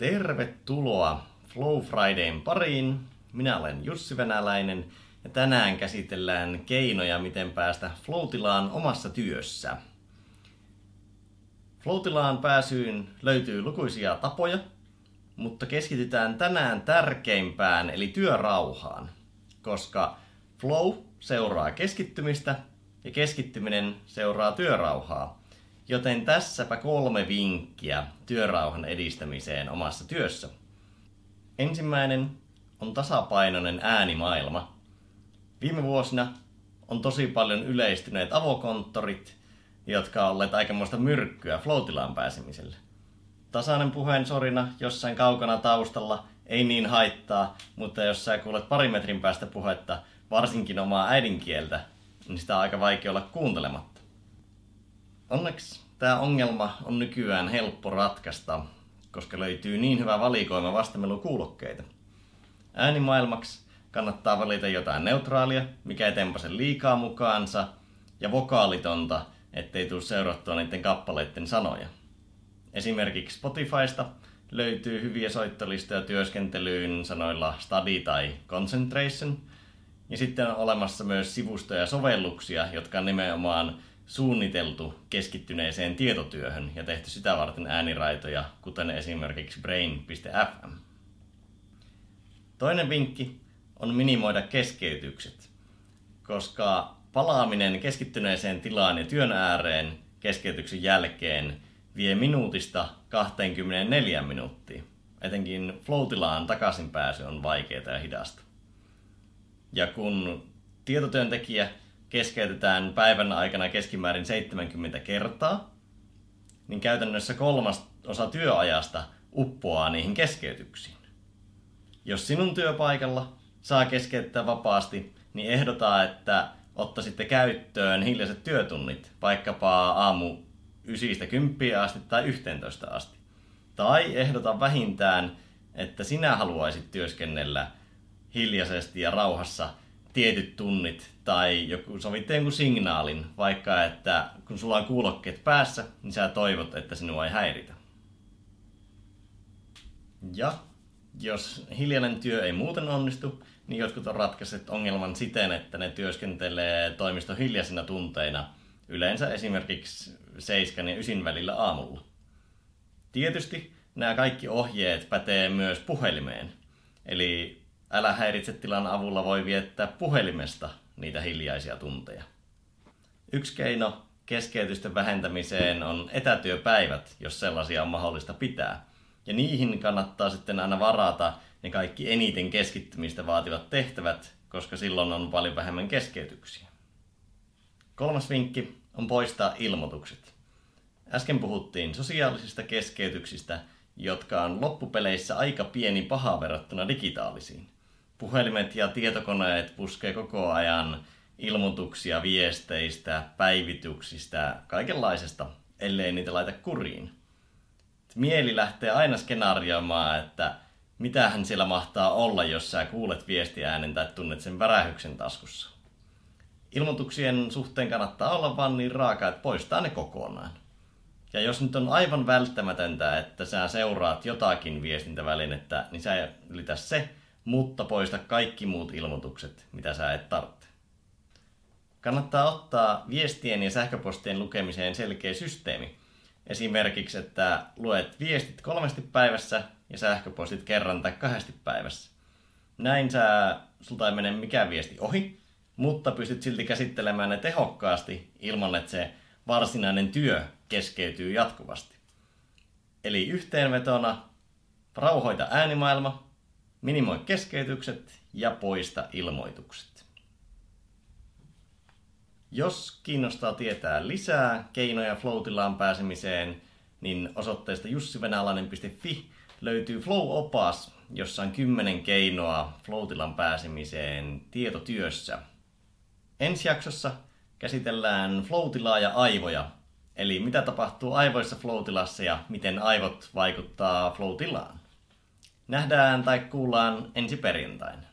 Tervetuloa Flow Fridayn pariin. Minä olen Jussi Venäläinen ja tänään käsitellään keinoja, miten päästä floatilaan omassa työssä. Floatilaan pääsyyn löytyy lukuisia tapoja, mutta keskitytään tänään tärkeimpään eli työrauhaan, koska flow seuraa keskittymistä ja keskittyminen seuraa työrauhaa. Joten tässäpä kolme vinkkiä työrauhan edistämiseen omassa työssä. Ensimmäinen on tasapainoinen äänimaailma. Viime vuosina on tosi paljon yleistyneet avokonttorit, jotka ovat olleet aikamoista myrkkyä floatilaan pääsemiselle. Tasainen puheen sorina jossain kaukana taustalla ei niin haittaa, mutta jos sä kuulet pari metrin päästä puhetta, varsinkin omaa äidinkieltä, niin sitä on aika vaikea olla kuuntelematta. Onneksi tämä ongelma on nykyään helppo ratkaista, koska löytyy niin hyvä valikoima vastamelukuulokkeita. Äänimaailmaksi kannattaa valita jotain neutraalia, mikä ei tempase liikaa mukaansa, ja vokaalitonta, ettei tule seurattua niiden kappaleiden sanoja. Esimerkiksi Spotifysta löytyy hyviä soittolistoja työskentelyyn sanoilla study tai concentration, ja sitten on olemassa myös sivustoja ja sovelluksia, jotka on nimenomaan suunniteltu keskittyneeseen tietotyöhön ja tehty sitä varten ääniraitoja, kuten esimerkiksi brain.fm. Toinen vinkki on minimoida keskeytykset, koska palaaminen keskittyneeseen tilaan ja työn ääreen keskeytyksen jälkeen vie minuutista 24 minuuttia. Etenkin floatilaan takaisin pääsy on vaikeaa ja hidasta. Ja kun tietotyöntekijä keskeytetään päivän aikana keskimäärin 70 kertaa, niin käytännössä kolmas osa työajasta uppoaa niihin keskeytyksiin. Jos sinun työpaikalla saa keskeyttää vapaasti, niin ehdota, että ottaisitte käyttöön hiljaiset työtunnit, vaikkapa aamu 9-10 asti tai 11 asti. Tai ehdota vähintään, että sinä haluaisit työskennellä hiljaisesti ja rauhassa tietyt tunnit tai joku, sovitte jonkun signaalin, vaikka että kun sulla on kuulokkeet päässä, niin sä toivot, että sinua ei häiritä. Ja jos hiljainen työ ei muuten onnistu, niin jotkut on ratkaisseet ongelman siten, että ne työskentelee toimiston hiljaisina tunteina, yleensä esimerkiksi 7 ja 9 välillä aamulla. Tietysti nämä kaikki ohjeet pätee myös puhelimeen. Eli älä häiritse tilan avulla voi viettää puhelimesta niitä hiljaisia tunteja. Yksi keino keskeytysten vähentämiseen on etätyöpäivät, jos sellaisia on mahdollista pitää. Ja niihin kannattaa sitten aina varata ne kaikki eniten keskittymistä vaativat tehtävät, koska silloin on paljon vähemmän keskeytyksiä. Kolmas vinkki on poistaa ilmoitukset. Äsken puhuttiin sosiaalisista keskeytyksistä, jotka on loppupeleissä aika pieni paha verrattuna digitaalisiin puhelimet ja tietokoneet puskee koko ajan ilmoituksia viesteistä, päivityksistä, kaikenlaisesta, ellei niitä laita kuriin. Mieli lähtee aina skenaarioimaan, että mitähän siellä mahtaa olla, jos sä kuulet viestiäänen tai tunnet sen värähyksen taskussa. Ilmoituksien suhteen kannattaa olla vaan niin raaka, että poistaa ne kokonaan. Ja jos nyt on aivan välttämätöntä, että sä seuraat jotakin viestintävälinettä, niin sä ylitä se, mutta poista kaikki muut ilmoitukset, mitä sä et tarvitse. Kannattaa ottaa viestien ja sähköpostien lukemiseen selkeä systeemi. Esimerkiksi, että luet viestit kolmesti päivässä ja sähköpostit kerran tai kahdesti päivässä. Näin sä, sulta ei mene mikään viesti ohi, mutta pystyt silti käsittelemään ne tehokkaasti ilman, että se varsinainen työ keskeytyy jatkuvasti. Eli yhteenvetona, rauhoita äänimaailma, Minimoi keskeytykset ja poista ilmoitukset. Jos kiinnostaa tietää lisää keinoja floatilaan pääsemiseen, niin osoitteesta jussivenäläinen.fi löytyy Flow-opas, jossa on 10 keinoa floatilan pääsemiseen tietotyössä. Ensi jaksossa käsitellään floatilaa ja aivoja, eli mitä tapahtuu aivoissa floatilassa ja miten aivot vaikuttaa floatilaan. Nähdään tai kuullaan ensi perjantaina.